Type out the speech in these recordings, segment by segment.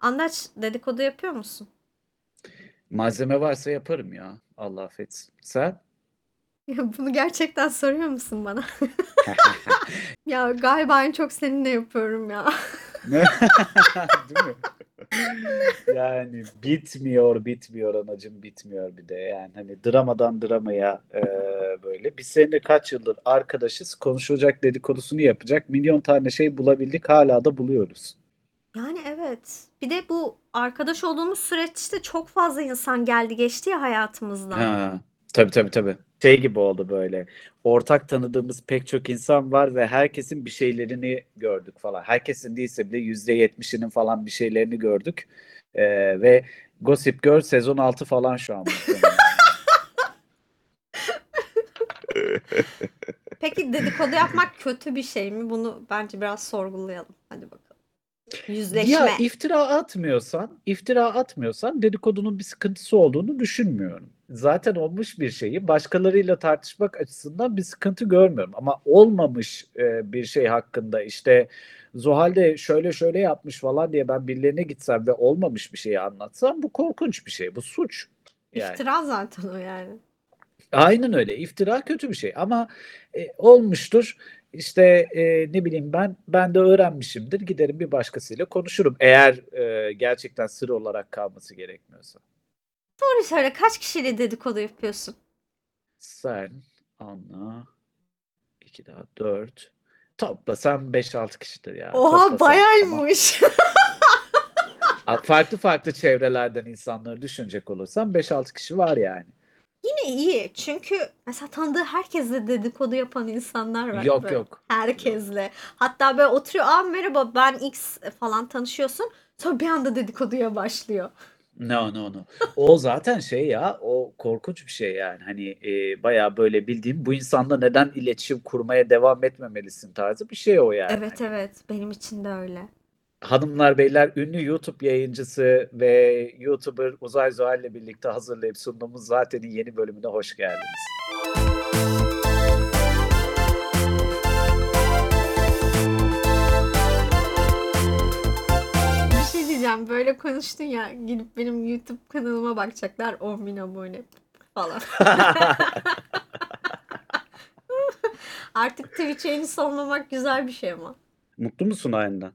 Anlaç dedikodu yapıyor musun? Malzeme varsa yaparım ya. Allah affetsin. Sen? Ya bunu gerçekten soruyor musun bana? Ya galiba en çok seninle yapıyorum ya. Değil mi? Yani bitmiyor, bitmiyor anacığım, bitmiyor bir de. Yani hani dramadan dramaya e, böyle. Biz seninle kaç yıldır arkadaşız, konuşulacak dedikodusunu yapacak milyon tane şey bulabildik, hala da buluyoruz. Yani evet. Bir de bu arkadaş olduğumuz süreçte çok fazla insan geldi geçti ya hayatımızdan. Ha, tabii tabii tabii. Şey gibi oldu böyle. Ortak tanıdığımız pek çok insan var ve herkesin bir şeylerini gördük falan. Herkesin değilse bile yüzde yetmişinin falan bir şeylerini gördük. Ee, ve Gossip Girl sezon 6 falan şu an. Peki dedikodu yapmak kötü bir şey mi? Bunu bence biraz sorgulayalım. Hadi bakalım. Yüzleşme. Ya iftira atmıyorsan, iftira atmıyorsan dedikodunun bir sıkıntısı olduğunu düşünmüyorum. Zaten olmuş bir şeyi başkalarıyla tartışmak açısından bir sıkıntı görmüyorum. Ama olmamış e, bir şey hakkında işte Zuhal de şöyle şöyle yapmış falan diye ben birilerine gitsem ve olmamış bir şeyi anlatsam bu korkunç bir şey. Bu suç. Yani. İftira zaten o yani. Aynen öyle. İftira kötü bir şey ama e, olmuştur. İşte e, ne bileyim ben ben de öğrenmişimdir. Giderim bir başkasıyla konuşurum. Eğer e, gerçekten sır olarak kalması gerekmiyorsa. Doğru söyle kaç kişiyle dedikodu yapıyorsun? Sen, Anna, iki daha dört. Toplasam 5-6 kişidir ya. Oha Toplasam ama bayaymış. farklı farklı çevrelerden insanları düşünecek olursam 5-6 kişi var yani. Yine iyi çünkü mesela tanıdığı herkesle dedikodu yapan insanlar var. Yok böyle. yok. Yok. Herkesle. Hatta böyle oturuyor aa merhaba ben X falan tanışıyorsun. Sonra bir anda dedikoduya başlıyor. No no no. O zaten şey ya o korkunç bir şey yani. Hani e, bayağı böyle bildiğim bu insanla neden iletişim kurmaya devam etmemelisin tarzı bir şey o yani. Evet evet benim için de öyle. Hanımlar beyler ünlü YouTube yayıncısı ve YouTuber Uzay Zuhal ile birlikte hazırlayıp sunduğumuz zaten'in yeni bölümüne hoş geldiniz. Bir şey diyeceğim böyle konuştun ya gidip benim YouTube kanalıma bakacaklar 10 bin abone falan. Artık Twitch'e yeni sonlamak güzel bir şey ama. Mutlu musun halinden?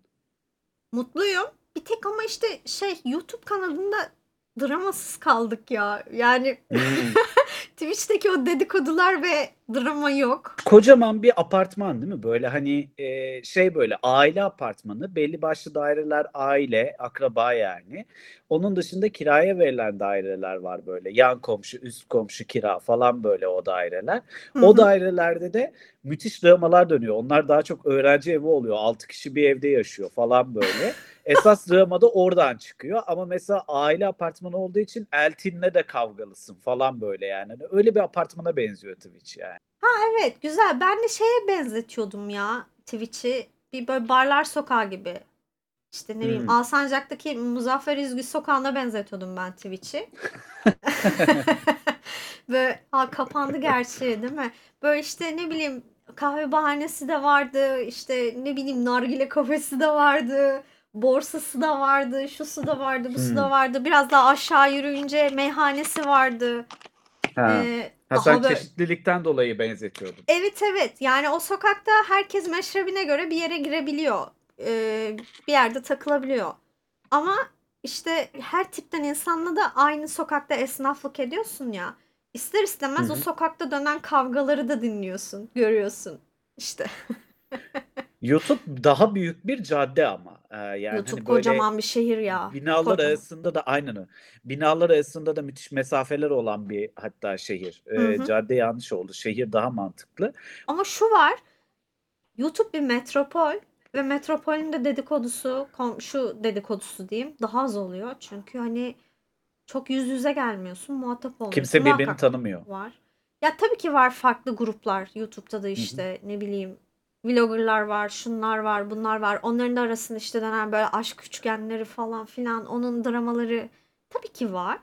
Mutluyum. Bir tek ama işte şey YouTube kanalında dramasız kaldık ya. Yani Hmm. Twitch'teki o dedikodular ve drama yok. Kocaman bir apartman değil mi? Böyle hani e, şey böyle aile apartmanı, belli başlı daireler aile, akraba yani. Onun dışında kiraya verilen daireler var böyle. Yan komşu, üst komşu kira falan böyle o daireler. Hı O dairelerde de müthiş dramalar dönüyor. Onlar daha çok öğrenci evi oluyor. 6 kişi bir evde yaşıyor falan böyle. Esas drama da oradan çıkıyor. Ama mesela aile apartmanı olduğu için Eltin'le de kavgalısın falan böyle yani. Hani öyle bir apartmana benziyor Twitch yani. Evet güzel. Ben de şeye benzetiyordum ya Twitch'i. Bir böyle barlar sokağı gibi. İşte ne bileyim Hmm. Alsancak'taki Muzaffer İzgü sokağına benzetiyordum ben Twitch'i. Böyle ha, kapandı gerçi değil mi? Böyle işte ne bileyim kahve bahanesi de vardı. işte ne bileyim nargile kafesi de vardı. Borsası da vardı. Şusu da vardı. Busu da Hmm. vardı. Biraz daha aşağı yürüyünce meyhanesi vardı. Ha. Ee, Ha daha sen böyle çeşitlilikten dolayı benzetiyordun. Evet evet yani o sokakta herkes meşrebine göre bir yere girebiliyor. Ee, bir yerde takılabiliyor. Ama işte her tipten insanla da aynı sokakta esnaflık ediyorsun ya. İster Hı istemez o hı. sokakta dönen kavgaları da dinliyorsun, görüyorsun. İşte YouTube daha büyük bir cadde ama. Ee, yani YouTube hani böyle kocaman bir şehir ya. binalar Kocaman. arasında da aynen o. Binalar arasında da müthiş mesafeler olan bir hatta şehir. Ee, hı. cadde yanlış oldu. Şehir daha mantıklı. Ama şu var, YouTube bir metropol ve metropolün de dedikodusu, komşu dedikodusu diyeyim daha az oluyor. Çünkü hani çok yüz yüze gelmiyorsun, muhatap olmuyorsun. Kimse birbirini Muhakkak tanımıyor. var. Ya tabii ki var farklı gruplar. YouTube'da da işte ne bileyim vloggerlar var, şunlar var, bunlar var. Onların da arasında işte dönen böyle aşk üçgenleri falan filan, onun dramaları tabii ki var.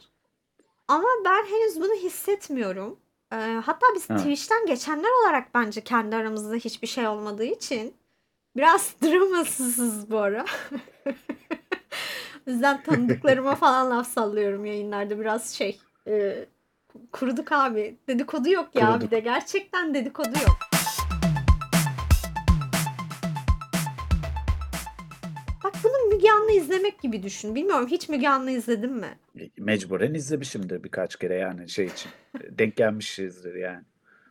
Ama ben henüz bunu hissetmiyorum. Ee, hatta biz Ha. Twitch'ten geçenler olarak bence kendi aramızda hiçbir şey olmadığı için biraz dramasızız bu ara. O yüzden tanıdıklarıma falan laf sallıyorum yayınlarda biraz şey. e, kuruduk abi. Dedikodu yok ya Kuruduk. bir de gerçekten dedikodu yok. Anlı izlemek gibi düşün. Bilmiyorum hiç Müge Anlı izledin mi? Mecburen izlemişimdir birkaç kere yani şey için. Denk gelmişizdir yani.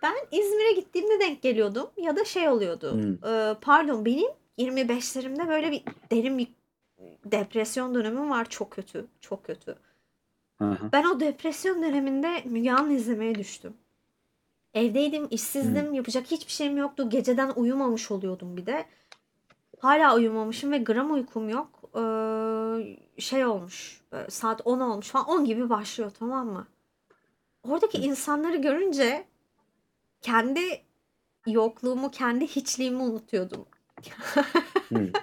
Ben İzmir'e gittiğimde denk geliyordum ya da şey oluyordu. Hmm. Ee, pardon benim 25'lerimde böyle bir derin bir depresyon dönemim var çok kötü. Çok kötü. Hı. Ben o depresyon döneminde Müge Anlı izlemeye düştüm. Evdeydim, işsizdim, yapacak hiçbir şeyim yoktu. Geceden uyumamış oluyordum bir de. Hala uyumamışım ve gram uykum yok. Ee, şey olmuş, saat 10 olmuş falan. 10 gibi başlıyor tamam mı? Oradaki insanları görünce kendi yokluğumu, kendi hiçliğimi unutuyordum.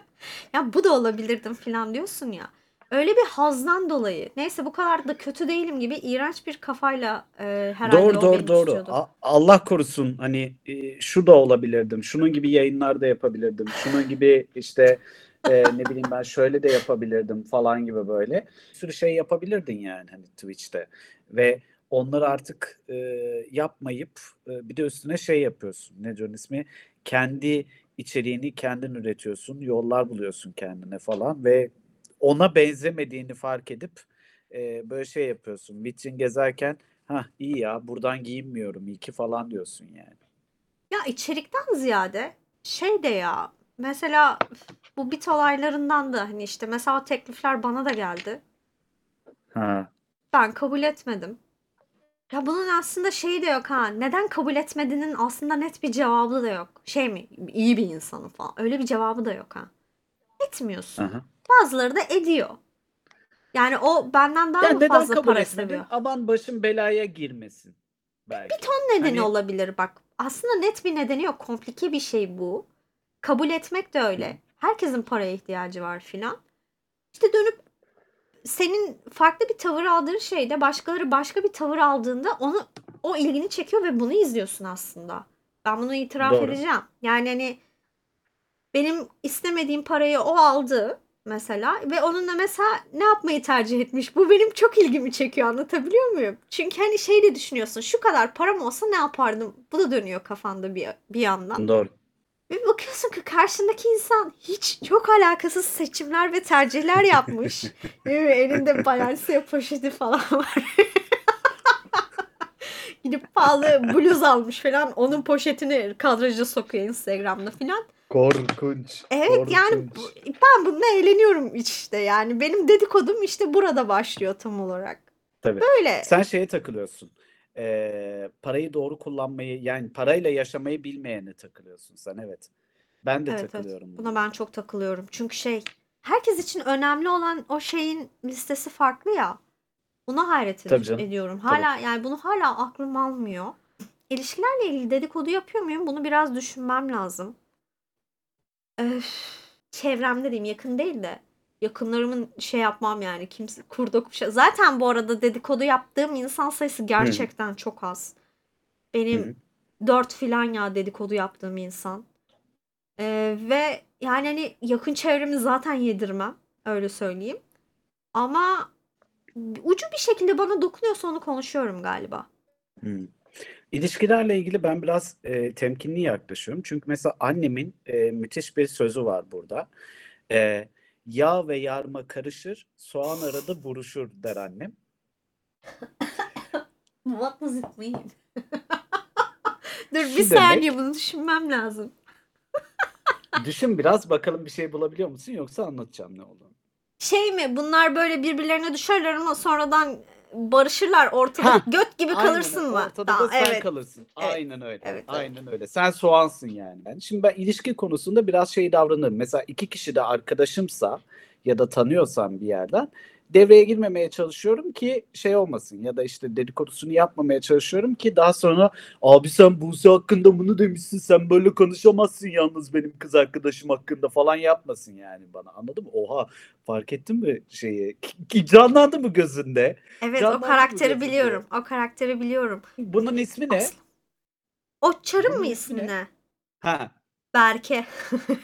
Ya bu da olabilirdim falan diyorsun ya. Öyle bir hazdan dolayı. Neyse bu kadar da kötü değilim gibi iğrenç bir kafayla e, herhalde Doğru o doğru beni doğru. tutuyordu. A- Allah korusun hani e, şu da olabilirdim. Şunun gibi yayınlar da yapabilirdim. Şunun gibi işte e, ne bileyim ben şöyle de yapabilirdim falan gibi böyle. Bir sürü şey yapabilirdin yani hani Twitch'te. Ve onları artık e, yapmayıp e, bir de üstüne şey yapıyorsun. Ne diyorsun ismi? Kendi içeriğini kendin üretiyorsun. Yollar buluyorsun kendine falan ve ona benzemediğini fark edip e, böyle şey yapıyorsun. Vitrin gezerken ha iyi ya buradan giyinmiyorum iyi ki falan diyorsun yani. Ya içerikten ziyade şey de ya mesela bu bit olaylarından da hani işte mesela o teklifler bana da geldi. Ha. Ben kabul etmedim. Ya bunun aslında şeyi de yok ha. Neden kabul etmediğinin aslında net bir cevabı da yok. Şey mi? iyi bir insanım falan. Öyle bir cevabı da yok ha. Etmiyorsun. Aha. Bazıları da ediyor. Yani o benden daha Yani mı fazla kabul para etmedin? seviyor? Aman başım belaya girmesin. Belki. nedeni Hani- olabilir bak. Aslında net bir nedeni yok. Komplike bir şey bu. Kabul etmek de öyle. Herkesin paraya ihtiyacı var filan. İşte dönüp senin farklı bir tavır aldığın şeyde başkaları başka bir tavır aldığında onu o ilgini çekiyor ve bunu izliyorsun aslında. Ben bunu itiraf Doğru. edeceğim. Yani hani benim istemediğim parayı o aldı mesela ve onunla mesela ne yapmayı tercih etmiş? Bu benim çok ilgimi çekiyor anlatabiliyor muyum? Çünkü hani şey de düşünüyorsun şu kadar param olsa ne yapardım? Bu da dönüyor kafanda bir, bir yandan. Doğru. Ve bakıyorsun ki karşındaki insan hiç çok alakasız seçimler ve tercihler yapmış. Değil mi? Elinde balansiye poşeti falan var. Gidip pahalı bluz almış falan. Onun poşetini kadraja sokuyor Instagram'da falan. Korkunç. Evet yani bu- ben bununla eğleniyorum işte yani. Benim dedikodum işte burada başlıyor tam olarak. Tabii. Böyle. Sen şeye takılıyorsun. Ee, parayı doğru kullanmayı yani parayla yaşamayı bilmeyene takılıyorsun sen evet. Ben de Evet, evet. takılıyorum. Buna ben çok takılıyorum. Çünkü şey herkes için önemli olan o şeyin listesi farklı ya. Buna hayret ed- Tabii ediyorum. Hala yani bunu hala aklım almıyor. İlişkilerle ilgili dedikodu yapıyor muyum? Bunu biraz düşünmem lazım. Öf, çevremde diyeyim yakın değil de yakınlarımın şey yapmam yani kimse kurda kuşa. Zaten bu arada dedikodu yaptığım insan sayısı gerçekten çok az. Benim Hı hı. dört filan ya dedikodu yaptığım insan. Ee, ve yani hani yakın çevremi zaten yedirmem. Öyle söyleyeyim. Ama ucu bir şekilde bana dokunuyorsa onu konuşuyorum galiba. Hmm. İlişkilerle ilgili ben biraz e, temkinli yaklaşıyorum. Çünkü mesela annemin e, müthiş bir sözü var burada. E, yağ ve yarma karışır, soğan arada buruşur der annem. What does it mean? Dur Şu bir saniye demek- bunu düşünmem lazım. Düşün biraz bakalım bir şey bulabiliyor musun yoksa anlatacağım ne olduğunu. Şey mi bunlar böyle birbirlerine düşerler ama sonradan barışırlar ortada Ha, göt gibi Aynen, kalırsın mı? Ortada da sen evet. kalırsın. Evet. Aynen öyle. Evet, evet. Aynen öyle. Sen soğansın yani. Yani Şimdi ben ilişki konusunda biraz şey davranırım. Mesela iki kişi de arkadaşımsa ya da tanıyorsam bir yerden devreye girmemeye çalışıyorum ki şey olmasın ya da işte dedikodusunu yapmamaya çalışıyorum ki daha sonra abi sen Buse hakkında bunu demişsin sen böyle konuşamazsın yalnız benim kız arkadaşım hakkında falan yapmasın yani bana anladın mı? Oha fark ettin mi şeyi? Ki- Canlandı mı gözünde? Evet o Canlandı karakteri mı gözünde? biliyorum. O karakteri biliyorum. Bunun ismi ne? Aslı. O çarın mı ismi ne? Ha, Berke.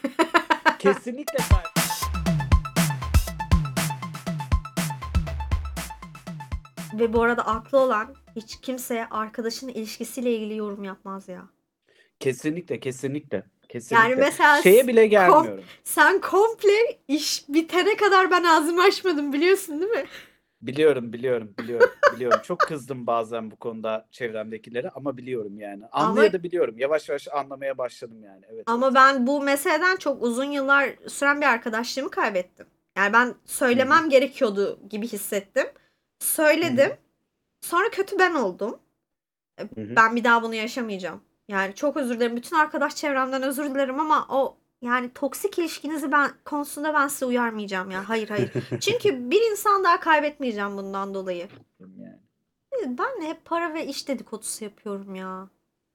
kesinlikle ben. Ve bu arada aklı olan hiç kimse arkadaşının ilişkisiyle ilgili yorum yapmaz ya. Kesinlikle, kesinlikle. Kesinlikle. Yani mesela Şeye bile gelmiyorum. sen komple iş bitene kadar ben ağzımı açmadım biliyorsun değil mi? Biliyorum, biliyorum, biliyorum, biliyorum. Çok kızdım bazen bu konuda çevremdekilere ama biliyorum yani. Ama- Anlayabiliyorum. Yavaş yavaş anlamaya başladım yani. Evet. Ama ben bu meseleden çok uzun yıllar süren bir arkadaşlığımı kaybettim. Yani ben söylemem gerekiyordu gibi hissettim. Söyledim. Sonra kötü ben oldum. Hı. Ben bir daha bunu yaşamayacağım. Yani çok özür dilerim. Bütün arkadaş çevremden özür dilerim ama o yani toksik ilişkinizi ben konusunda ben size uyarmayacağım ya. Hayır hayır. Çünkü bir insan daha kaybetmeyeceğim bundan dolayı. Yani. Ben hep para ve iş dedikodusu yapıyorum ya.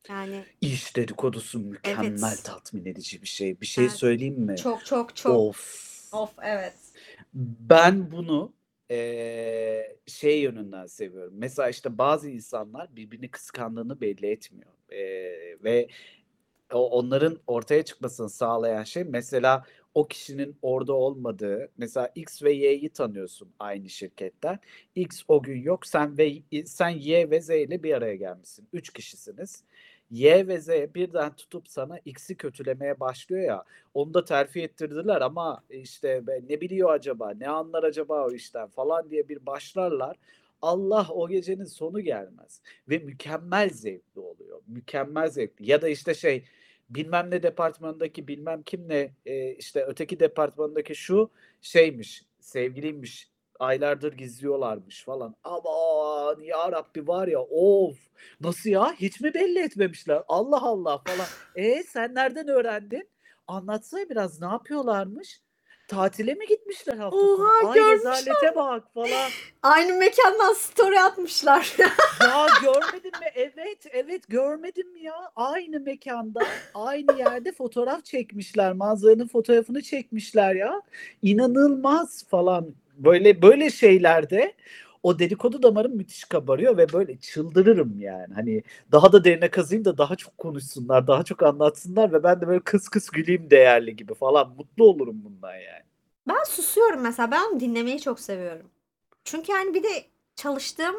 Yani İş dedikodusu mükemmel Evet. tatmin edici bir şey. Bir şey Evet. söyleyeyim mi? çok çok çok. Of. Of evet. Ben bunu eee, şey yönünden seviyorum. Mesela işte bazı insanlar birbirini kıskandığını belli etmiyor. Eee, ve onların ortaya çıkmasını sağlayan şey mesela o kişinin orada olmadığı mesela X ve Y'yi tanıyorsun aynı şirketten. X o gün yok. Sen ve sen Y ve Z ile bir araya gelmişsin. Üç kişisiniz. Y ve Z birden tutup sana X'i kötülemeye başlıyor ya. Onu da terfi ettirdiler ama işte ne biliyor acaba, ne anlar acaba o işten falan diye bir başlarlar. Allah o gecenin sonu gelmez ve mükemmel zevkli oluyor. Mükemmel zevkli. Ya da işte şey bilmem ne departmanındaki bilmem kimle e, işte öteki departmandaki şu şeymiş, sevgiliymiş. Aylardır gizliyorlarmış falan. Aman ya Rabbi var ya of nasıl ya hiç mi belli etmemişler? Allah Allah falan. E sen nereden öğrendin? Anlatsana biraz ne yapıyorlarmış? Tatile mi gitmişler hafta sonu? Oha, Ay görmüşler. rezalete bak falan. Aynı mekandan story atmışlar. Ya görmedin mi? Evet, evet görmedim ya. Aynı mekanda, aynı yerde fotoğraf çekmişler. Manzaranın fotoğrafını çekmişler ya. İnanılmaz falan. Böyle böyle şeylerde o dedikodu damarım müthiş kabarıyor ve böyle çıldırırım yani. Hani daha da derine kazıyım da daha çok konuşsunlar, daha çok anlatsınlar ve ben de böyle kıs kıs güleyim değerli gibi falan. Mutlu olurum bundan yani. Ben susuyorum mesela. Ben onu dinlemeyi çok seviyorum. Çünkü yani bir de çalıştığım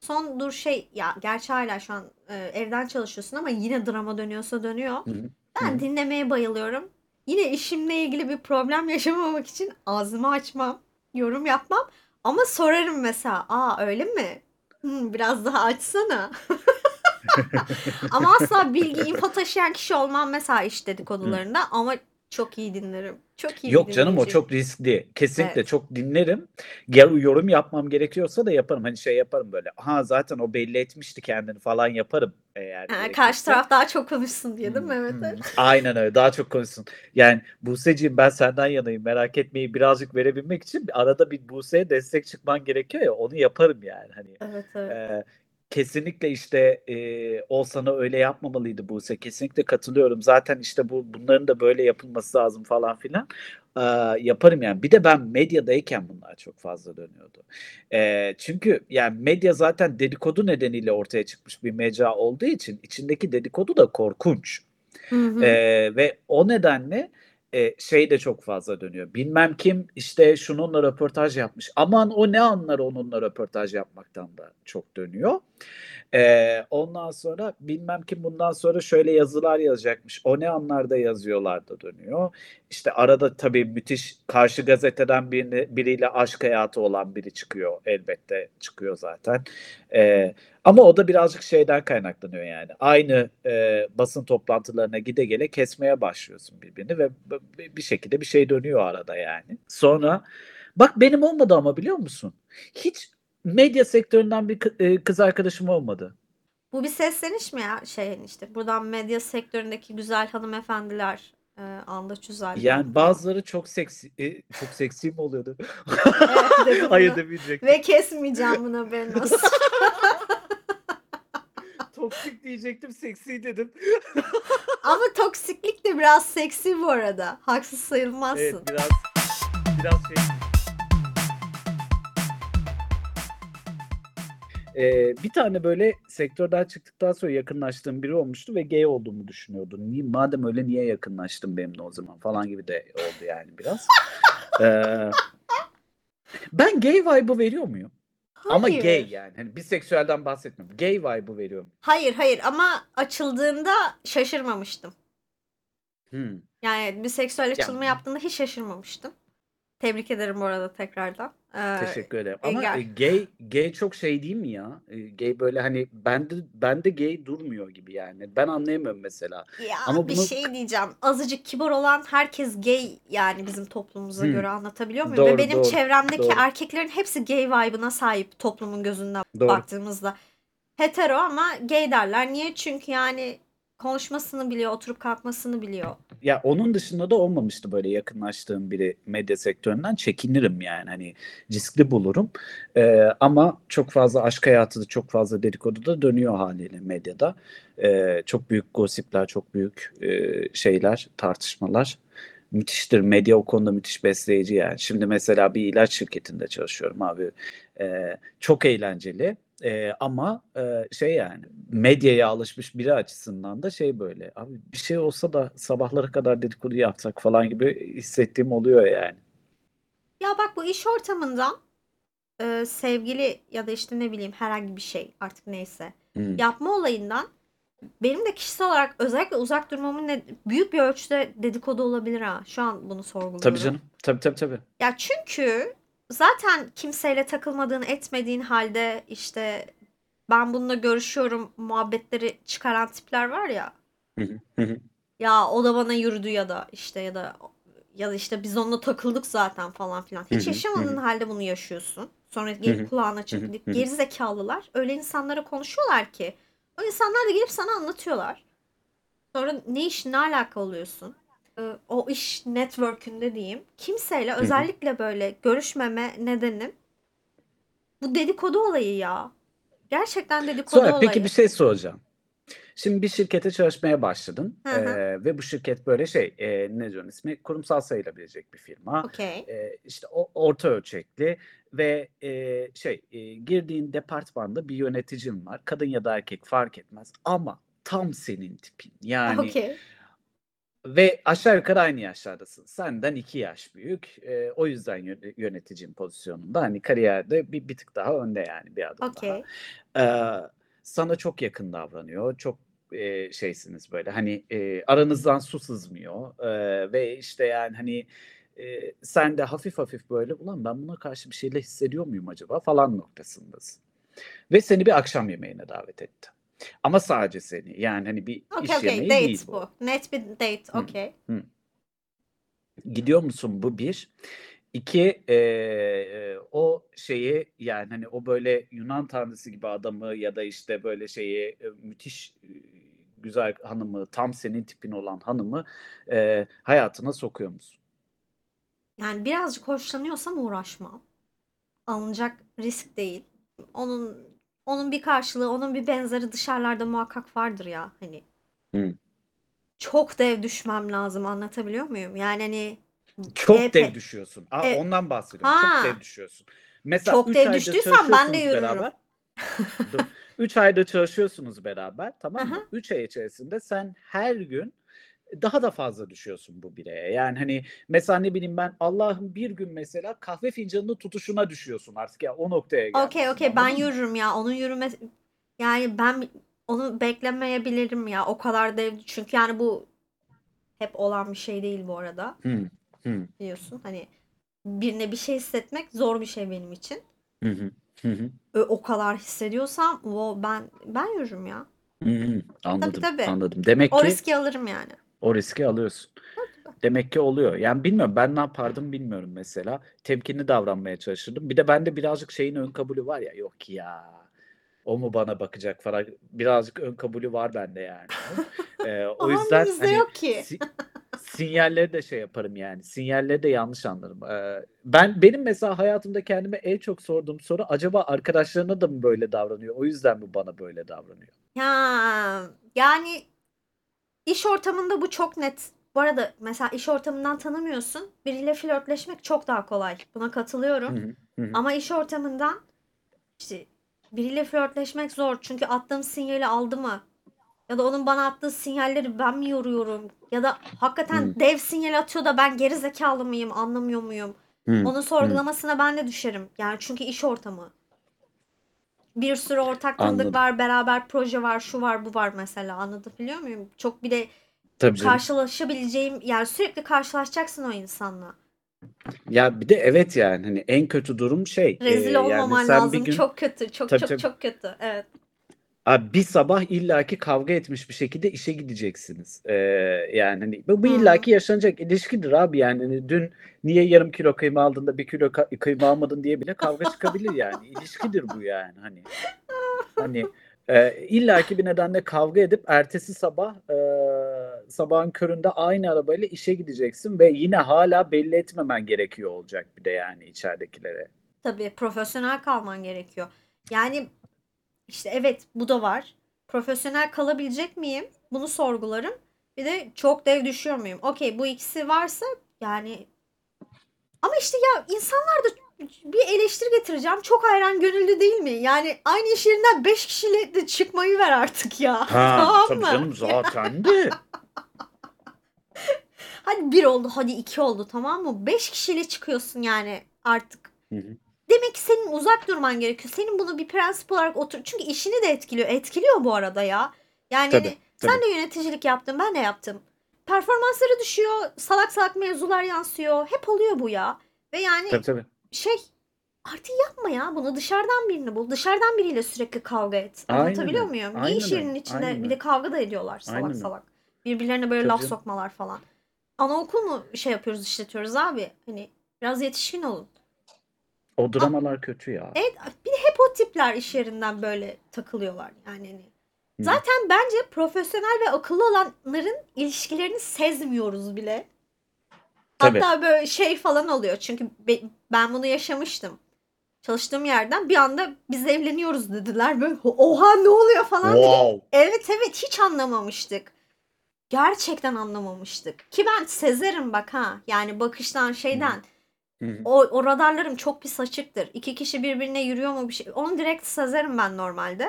son dur şey ya gerçi hala şu an e, evden çalışıyorsun ama yine drama dönüyorsa dönüyor. Hı hı. Ben Hı. dinlemeye bayılıyorum. Yine işimle ilgili bir problem yaşamamak için ağzımı açmam, yorum yapmam ama sorarım mesela. Aa öyle mi? Hmm, biraz daha açsana. Ama asla bilgi, info taşıyan kişi olmam mesela iş dedikodularında ama çok iyi dinlerim. Çok iyi Yok canım o dinleyiciyim. çok riskli. Kesinlikle Evet. çok dinlerim. Gel yorum yapmam gerekiyorsa da yaparım. Hani şey yaparım böyle. Ha zaten o belli etmişti kendini falan yaparım eğer Ha, gerekirse. karşı taraf daha çok konuşsun diye değil mi? Hmm, Evet, hmm. Aynen öyle. Daha çok konuşsun. Yani Buse'ciğim ben senden yanayım. Merak etmeyi birazcık verebilmek için arada bir Buse'ye destek çıkman gerekiyor ya. Onu yaparım yani. Hani Evet, evet. ee, kesinlikle işte e, o sana öyle yapmamalıydı Buse. Kesinlikle katılıyorum. Zaten işte bu bunların da böyle yapılması lazım falan filan. Ee, yaparım yani. Bir de ben medyadayken bunlar çok fazla dönüyordu. Ee, çünkü yani medya zaten dedikodu nedeniyle ortaya çıkmış bir mecra olduğu için içindeki dedikodu da korkunç. Hı hı. Ee, ve o nedenle e, şey de çok fazla dönüyor. Bilmem kim işte şununla röportaj yapmış. Aman o ne anlar onunla röportaj yapmaktan da çok dönüyor. Ee, ondan sonra bilmem kim bundan sonra şöyle yazılar yazacakmış. O ne anlarda yazıyorlar da dönüyor. İşte arada tabii müthiş karşı gazeteden birini, biriyle aşk hayatı olan biri çıkıyor. Elbette çıkıyor zaten. Ee, ama o da birazcık şeyden kaynaklanıyor yani. Aynı e, basın toplantılarına gide gele kesmeye başlıyorsun birbirini ve bir şekilde bir şey dönüyor arada yani. Sonra bak benim olmadı ama biliyor musun? Hiç medya sektöründen bir e, kız arkadaşım olmadı. Bu bir sesleniş mi ya? Şey işte buradan medya sektöründeki güzel hanımefendiler e, anda çüzel. Yani bazıları çok seksi e, çok seksi mi oluyordu? Evet, Hayır demeyecektim. Ve kesmeyeceğim haberin olsun. Toksik diyecektim, seksi dedim. Ama toksiklik de biraz seksi bu arada. Haksız sayılmazsın. Evet biraz biraz şey. Ee, bir tane böyle sektörden çıktıktan sonra yakınlaştığım biri olmuştu ve gay olduğumu düşünüyordu. Niye, madem öyle niye yakınlaştın benimle o zaman falan gibi de oldu yani biraz. Ee, ben gay vibe'ı veriyor muyum? Ama Hayır. gay yani. Hani biseksüelden bahsetmiyorum. Gay vibe'ı veriyorum. Hayır hayır ama açıldığında şaşırmamıştım. Hmm. Yani biseksüel açılımı Ya- yaptığında hiç şaşırmamıştım. Tebrik ederim bu arada tekrardan. Ee, Teşekkür ederim. e, Ama gel. e, gay gay çok şey değil mi ya? E, Gay böyle hani bende bende gay durmuyor gibi yani. Ben anlayamıyorum mesela. Ya Ama bir bunu- şey diyeceğim. Azıcık kibar olan herkes gay yani bizim toplumumuza Hmm. göre anlatabiliyor muyum? Ve Doğru, benim doğru, çevremdeki doğru. erkeklerin hepsi gay vibe'ına sahip toplumun gözünden Doğru. baktığımızda. Hetero ama gay derler. Niye? Çünkü yani konuşmasını biliyor, oturup kalkmasını biliyor. Ya onun dışında da olmamıştı böyle yakınlaştığım biri medya sektöründen çekinirim yani hani riskli bulurum. Ee, ama çok fazla aşk hayatı da çok fazla dedikodu da dönüyor haliyle medyada. Ee, çok büyük gosipler, çok büyük e, şeyler, tartışmalar. Müthiştir. Medya o konuda müthiş besleyici yani. Şimdi mesela bir ilaç şirketinde çalışıyorum abi. Ee, çok eğlenceli. Ee, ama e, şey yani medyaya alışmış biri açısından da şey böyle abi bir şey olsa da sabahlara kadar dedikodu yapsak falan gibi hissettiğim oluyor yani. Ya bak bu iş ortamından e, sevgili ya da işte ne bileyim herhangi bir şey artık neyse Hmm. yapma olayından benim de kişisel olarak özellikle uzak durmamın ne, büyük bir ölçüde dedikodu olabilir ha. Şu an bunu sorguluyorum. Tabii canım. Tabii tabii tabii. Ya çünkü zaten kimseyle takılmadığın etmediğin halde işte ben bununla görüşüyorum muhabbetleri çıkaran tipler var ya. Ya o da bana yürüdü ya da işte ya da ya da işte biz onunla takıldık zaten falan filan. Hiç yaşamadığın halde bunu yaşıyorsun. Sonra gelip kulağına çıkıp geri zekalılar öyle insanlara konuşuyorlar ki o insanlar da gelip sana anlatıyorlar. Sonra ne iş ne alaka oluyorsun? Ee, O iş network'ünde diyeyim. Kimseyle özellikle böyle görüşmeme nedenim bu dedikodu olayı ya. Gerçekten dedikodu Sonra olayı. peki bir şey soracağım. Şimdi bir şirkete çalışmaya başladın Hı hı. Ee, ve bu şirket böyle şey e, ne diyorsun ismi kurumsal sayılabilecek bir firma. Okey. Ee, işte o, orta ölçekli ve e, şey e, girdiğin departmanda bir yöneticin var. Kadın ya da erkek fark etmez ama tam senin tipin. Yani Okey. Ve aşağı yukarı aynı yaşlardasın. Senden iki yaş büyük. Ee, o yüzden yö- yöneticin pozisyonunda. Hani kariyerde bir, bir tık daha önde yani bir adım daha. Okey. Ee, sana çok yakın davranıyor. Çok e, şeysiniz böyle hani e, aranızdan su sızmıyor Ee, ve işte yani hani e, sen de hafif hafif böyle ulan ben buna karşı bir şeyle hissediyor muyum acaba falan noktasındasın. Ve seni bir akşam yemeğine davet etti. Ama sadece seni yani hani bir Okey iş okey. yemeği Date değil bu. bu. Net bir date. Okey. Gidiyor musun bu bir. İki e, e, o şeyi yani hani o böyle Yunan tanrısı gibi adamı ya da işte böyle şeyi e, müthiş e, güzel hanımı tam senin tipin olan hanımı e, hayatına sokuyor musun? Yani birazcık hoşlanıyorsam uğraşmam. Alınacak risk değil. Onun onun bir karşılığı, onun bir benzeri dışarılarda muhakkak vardır ya hani. Hı. Çok dev düşmem lazım anlatabiliyor muyum? Yani hani Çok EP dev düşüyorsun. Aa, E, ondan bahsediyorum. Çok ha dev düşüyorsun. Mesela çok 3 dev aydır düştüysem ben de çalışıyorsunuz yürürüm. beraber. Dur. 3 ayda çalışıyorsunuz beraber tamam mı? 3 ay içerisinde sen her gün daha da fazla düşüyorsun bu bireye. Yani hani mesela ne bileyim ben Allah'ım bir gün mesela kahve fincanını tutuşuna düşüyorsun artık ya o noktaya Okey gelmişsin okey ben yürürüm ya. Onun yürüme yani ben onu beklemeyebilirim ya. O kadar dev çünkü yani bu hep olan bir şey değil bu arada. Hı, hı, Biliyorsun hani birine bir şey hissetmek zor bir şey benim için. hı, hı, hı, hı, Ö- O kadar hissediyorsam o ben ben yürürüm ya. hı, hı. Tabii Anladım, tabii. anladım. Demek O ki riski alırım yani. O riski alıyorsun. Demek ki oluyor. Yani bilmiyorum ben ne yapardım bilmiyorum mesela. Temkinli davranmaya çalışırdım. Bir de bende birazcık şeyin ön kabulü var ya yok ya. O mu bana bakacak falan. Birazcık ön kabulü var bende yani. Ee, o yüzden Hangimizde hani yok ki? si- sinyalleri de şey yaparım yani. Sinyalleri de yanlış anlarım. Ee, ben benim mesela hayatımda kendime en çok sorduğum soru acaba arkadaşlarına da mı böyle davranıyor? O yüzden mi bana böyle davranıyor? Ya yani iş ortamında bu çok net. Bu arada mesela iş ortamından tanımıyorsun. Biriyle flörtleşmek çok daha kolay. Buna katılıyorum. Ama iş ortamından işte biriyle flörtleşmek zor. Çünkü attığım sinyali aldı mı? Ya da onun bana attığı sinyalleri ben mi yoruyorum? Ya da hakikaten dev sinyal atıyor da ben geri zekalı mıyım, anlamıyor muyum? Onun sorgulamasına ben de düşerim. Yani çünkü iş ortamı. Bir sürü ortak tanıdık var, beraber proje var, şu var, bu var mesela. Anlatabiliyor muyum? Çok bir de Tabii canım. karşılaşabileceğim yani sürekli karşılaşacaksın o insanla. Ya bir de evet yani hani en kötü durum şey. Rezil e, yani olmaman sen lazım. bir gün Çok kötü. Çok Tabii, çok tabii. çok kötü. Evet. Abi bir sabah illaki kavga etmiş bir şekilde işe gideceksiniz. Ee, yani hani bu, bu Hı. illaki yaşanacak ilişkidir abi yani Hani dün niye yarım kilo kıyma aldın da bir kilo ka- kıyma almadın diye bile kavga çıkabilir yani ilişkidir bu yani hani hani e, illaki bir nedenle kavga edip ertesi sabah e, sabahın köründe aynı arabayla işe gideceksin ve yine hala belli etmemen gerekiyor olacak bir de yani içeridekilere. Tabii profesyonel kalman gerekiyor. Yani işte evet bu da var. Profesyonel kalabilecek miyim? Bunu sorgularım. Bir de çok dev düşüyor muyum? Okey bu ikisi varsa yani ama işte ya insanlar da bir eleştiri getireceğim. Çok hayran gönüllü değil mi? Yani aynı iş yerinden 5 kişiyle de çıkmayı ver artık ya. tamam mı? zaten de. Hadi bir oldu, hadi iki oldu tamam mı? Beş kişiyle çıkıyorsun yani artık. Hı hı. Demek ki senin uzak durman gerekiyor. Senin bunu bir prensip olarak otur. Çünkü işini de etkiliyor. Etkiliyor bu arada ya. Yani Tabii, hani sen tabii. de yöneticilik yaptın, ben de yaptım. Performansları düşüyor, salak salak mevzular yansıyor. Hep oluyor bu ya. Ve yani Tabii tabii. şey artık yapma ya bunu dışarıdan birini bul. Dışarıdan biriyle sürekli kavga et. Anlatabiliyor muyum? Aynen iş öyle, yerinin içinde aynen bir de kavga da ediyorlar salak Aynen salak. Birbirlerine böyle Tabii laf canım. sokmalar falan. Anaokul mu şey yapıyoruz işletiyoruz abi? Hani biraz yetişkin olun. O dramalar kötü ya. Evet bir de hep o tipler iş yerinden böyle takılıyorlar. Yani hani. Hı. Zaten bence profesyonel ve akıllı olanların ilişkilerini sezmiyoruz bile. Tabii. Hatta böyle şey falan oluyor. Çünkü be- ben bunu yaşamıştım. Çalıştığım yerden bir anda biz evleniyoruz dediler. Böyle oha ne oluyor falan. Wow. Evet evet hiç anlamamıştık. Gerçekten anlamamıştık. Ki ben sezerim bak ha. Yani bakıştan şeyden. Hı O, o radarlarım çok pis açıktır. İki kişi birbirine yürüyor mu bir şey. Onu direkt sezerim ben normalde.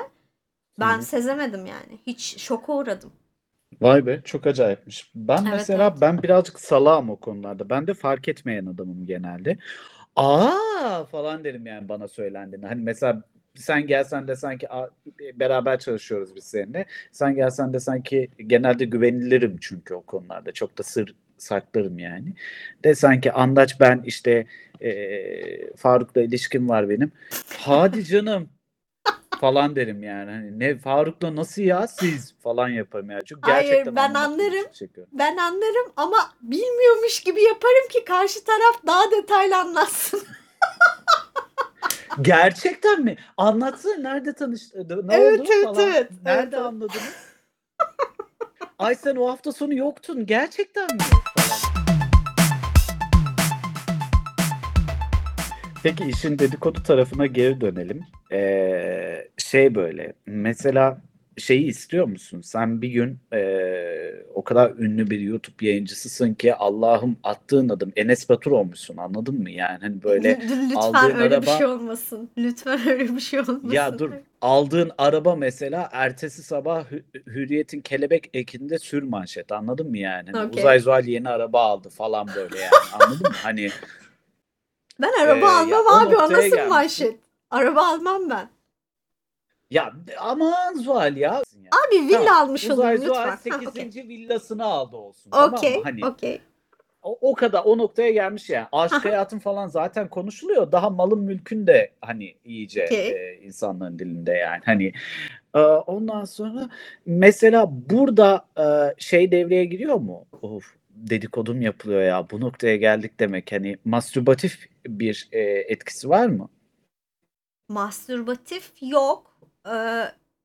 Ben Hı hı. sezemedim yani. Hiç şoka uğradım. Vay be çok acayipmiş. Ben Evet, mesela evet. ben birazcık salağım o konularda. Ben de fark etmeyen adamım genelde. Aa falan derim yani bana söylendiğinde. Hani mesela sen gelsen desen ki "Aa, beraber çalışıyoruz biz seninle. Sen gelsen desen ki genelde güvenilirim çünkü o konularda. Çok da sır saklarım yani. Desen ki Andaç ben işte eee, Faruk'la ilişkim var benim. Hadi canım falan derim yani. Hani ne Faruk'la nasıl ya siz falan yaparım yani. Çünkü Hayır, gerçekten ben anlarım. Ben anlarım ama bilmiyormuş gibi yaparım ki karşı taraf daha detaylı anlatsın. Gerçekten mi? Anlatsana nerede tanıştı? Ne Evet, oldu evet, falan. evet, Nerede evet. anladınız? Ay sen o hafta sonu yoktun. Gerçekten mi? Peki işin dedikodu tarafına geri dönelim. Ee, şey böyle mesela şeyi istiyor musun? Sen bir gün ee, o kadar ünlü bir YouTube yayıncısısın ki Allah'ım attığın adım Enes Batur olmuşsun anladın mı? Yani hani böyle Lü- Lütfen aldığın öyle bir araba- şey olmasın. Lütfen öyle bir şey olmasın. Ya dur aldığın araba mesela ertesi sabah Hü- Hürriyet'in kelebek ekinde sür manşet anladın mı yani? Hani Okey. Uzay Zuhal yeni araba aldı falan böyle yani anladın mı? Hani Ben araba ya almam o abi o noktaya nasıl gelmişsin. manşet? Araba almam ben. Ya aman Zuhal ya. Abi villa Tamam, almış Uzay olayım Zuhal lütfen. Ha, 8. okey. villasını aldı olsun tamam mı? Okey, Hani okey. o, o kadar o noktaya gelmiş yani. Aşk hayatın falan zaten konuşuluyor. Daha malın mülkün de hani iyice Okey. e, insanların dilinde yani. Hani e, ondan sonra mesela burada e, şey devreye giriyor mu? Of dedikodum yapılıyor ya. Bu noktaya geldik demek. Hani mastürbatif bir e, etkisi var mı? Mastürbatif yok.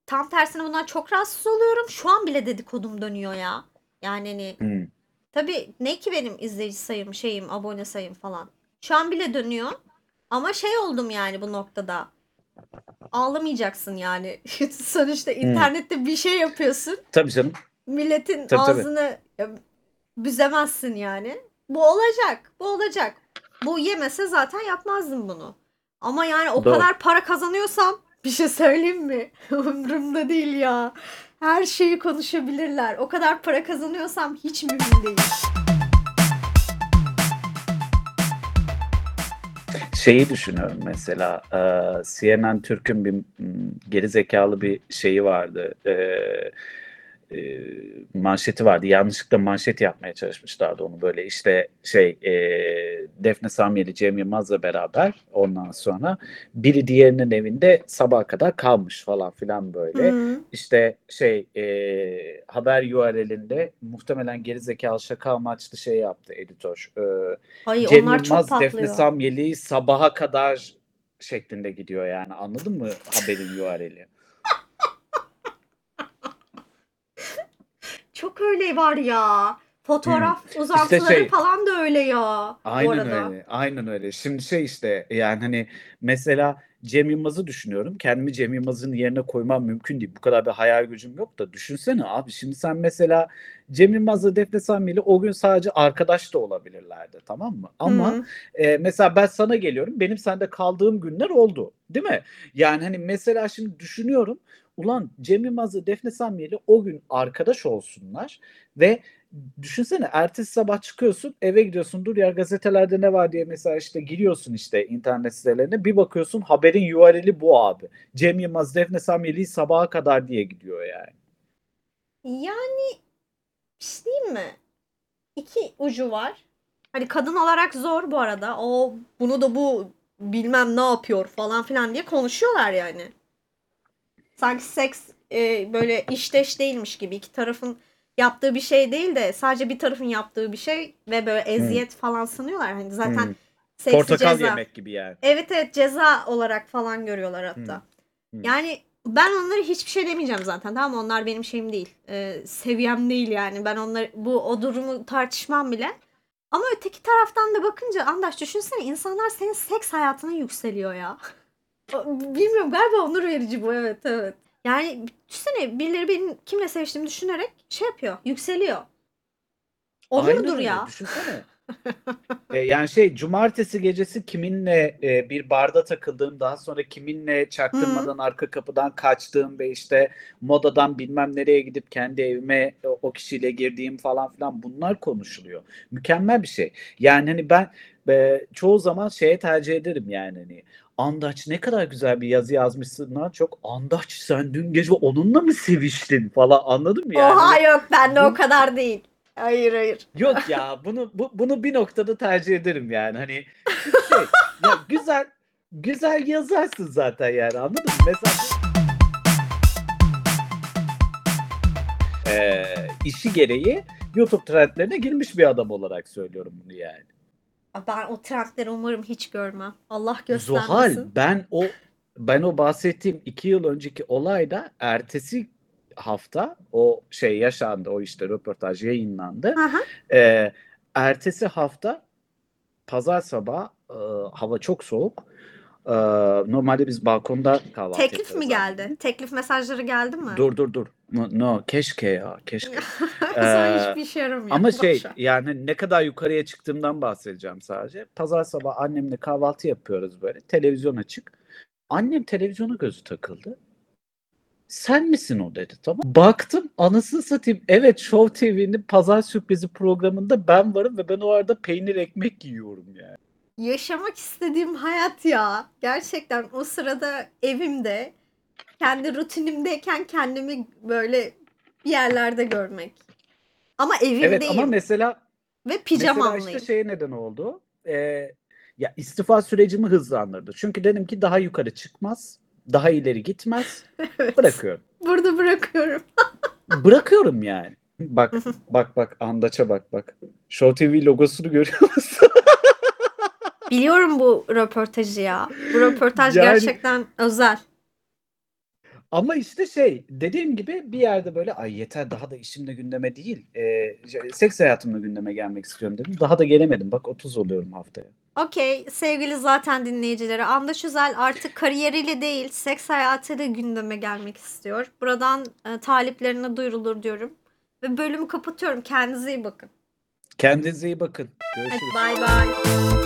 Tam tersine bundan çok rahatsız oluyorum. Şu an bile dedikodum dönüyor ya. Yani hani Hmm. tabii ne ki benim izleyici sayım, şeyim, abone sayım falan. Şu an bile dönüyor. Ama şey oldum yani bu noktada. Ağlamayacaksın yani. Sonuçta internette bir şey yapıyorsun. Tabii canım. Milletin Tabii, tabii. ağzını ya, büzemezsin yani. Bu olacak. Bu olacak. Bu yemese zaten yapmazdım bunu. Ama yani o Doğru. kadar para kazanıyorsam bir şey söyleyeyim mi? Umurumda değil ya. Her şeyi konuşabilirler. O kadar para kazanıyorsam hiç mühim değil. şeyi düşünüyorum mesela e, CNN Türk'ün bir geri zekalı bir şeyi vardı. E, e, manşeti vardı. Yanlışlıkla manşet yapmaya çalışmışlardı onu böyle işte şey e, Defne Samyeli Cem Yılmaz'la beraber ondan sonra biri diğerinin evinde sabaha kadar kalmış falan filan böyle. Hı. İşte şey e, haber URL'inde muhtemelen geri zekalı şaka amaçlı şey yaptı editör. E, Ay Cem onlar çok Yılmaz, Defne patlıyor. Samyeli sabaha kadar şeklinde gidiyor yani anladın mı haberin URL'i? Çok öyle var ya. Fotoğraf uzantıları şey- falan da öyle ya. bu Aynen arada. öyle. Aynen öyle. Şimdi şey işte yani hani mesela Cem Yılmaz'ı düşünüyorum. Kendimi Cem Yılmaz'ın yerine koymam mümkün değil. Bu kadar bir hayal gücüm yok da düşünsene abi. Şimdi sen mesela Cem Yılmaz'la Defne Samyeli o gün sadece arkadaş da olabilirlerdi tamam mı? Ama Hı. e, mesela ben sana geliyorum. Benim sende kaldığım günler oldu. Değil mi? Yani hani mesela şimdi düşünüyorum. Ulan Cem Yılmaz'la Defne Samyeli o gün arkadaş olsunlar ve düşünsene ertesi sabah çıkıyorsun eve gidiyorsun dur ya gazetelerde ne var diye mesela işte giriyorsun işte internet sitelerine bir bakıyorsun haberin URL'i bu abi. Cem Yılmaz Defne Samyeli sabaha kadar diye gidiyor yani. Yani bir şey diyeyim mi? İki ucu var. Hani kadın olarak zor bu arada. O bunu da bu bilmem ne yapıyor falan filan diye konuşuyorlar yani. Sanki seks e, böyle işteş değilmiş gibi iki tarafın yaptığı bir şey değil de sadece bir tarafın yaptığı bir şey ve böyle eziyet falan sanıyorlar. Hani zaten Hmm. seksi Portakal ceza. yemek gibi yani. Evet evet ceza olarak falan görüyorlar hatta. Hmm. Hmm. Yani ben onlara hiçbir şey demeyeceğim zaten tamam? Onlar benim şeyim değil. Ee, seviyem değil yani. Ben onlar bu o durumu tartışmam bile. Ama öteki taraftan da bakınca Andaş düşünsene insanlar senin seks hayatına yükseliyor ya. Bilmiyorum galiba onur verici bu evet evet. Yani düşünsene birileri benim kimle seviştiğimi düşünerek şey yapıyor yükseliyor. Onurdur öyle, ya. Düşünsene. E, yani şey cumartesi gecesi kiminle e, bir barda takıldığım daha sonra kiminle çaktırmadan arka kapıdan kaçtığım ve işte modadan bilmem nereye gidip kendi evime e, o kişiyle girdiğim falan filan bunlar konuşuluyor. Mükemmel bir şey. Yani hani ben e, çoğu zaman şeye tercih ederim yani hani Andaç ne kadar güzel bir yazı yazmışsından çok Andaç sen dün gece onunla mı seviştin falan anladın mı yani? Oha yok bende bu- o kadar değil. Hayır hayır. Yok ya bunu bu, bunu bir noktada tercih ederim yani hani şey ya güzel güzel yazarsın zaten yani anladın mı? Mesela Eee, işi gereği YouTube trendlerine girmiş bir adam olarak söylüyorum bunu yani. Ben o trendleri umarım hiç görmem. Allah Zuhal göstermesin. ben o ben o bahsettiğim iki yıl önceki olayda ertesi hafta o şey yaşandı o işte röportaj yayınlandı. Hı. Ee, ertesi hafta pazar sabah e, hava çok soğuk. Ee, normalde biz balkonda kahvaltı Teklif mi geldi? Teklif mesajları geldi mi? Dur dur dur. No, no, keşke ya keşke. Ee, hiçbir işe yaramıyor. Ama şey yani ne kadar yukarıya çıktığımdan bahsedeceğim sadece. Pazar sabah annemle kahvaltı yapıyoruz böyle. Televizyon açık. Annem televizyona gözü takıldı. Sen misin o dedi tamam. Baktım anasını satayım. Evet Show TV'nin pazar sürprizi programında ben varım ve ben o arada peynir ekmek yiyorum yani. Yaşamak istediğim hayat ya. Gerçekten o sırada evimde kendi rutinimdeyken kendimi böyle bir yerlerde görmek. Ama evimdeyim Evet ama mesela ve mesela pijamamlıyım. işte şeye neden oldu. Ee, ya istifa sürecimi hızlandırdı. Çünkü dedim ki daha yukarı çıkmaz. Daha ileri gitmez. Evet. Bırakıyorum. Burada bırakıyorum. Bırakıyorum yani. Bak bak bak Andaç'a bak bak. Show TV logosunu görüyor musun? Biliyorum bu röportajı ya. Bu röportaj Yani- gerçekten özel. Ama işte şey dediğim gibi bir yerde böyle ay yeter daha da işim de gündeme değil. Ee, seks hayatımla gündeme gelmek istiyorum dedim. Daha da gelemedim. Bak 30 oluyorum haftaya. Okey sevgili zaten dinleyicileri Andaş Özel artık kariyeriyle değil seks hayatıyla gündeme gelmek istiyor. Buradan e, taliplerine duyurulur diyorum. Ve bölümü kapatıyorum. Kendinize iyi bakın. Kendinize iyi bakın. Hadi Görüşürüz. bay bay.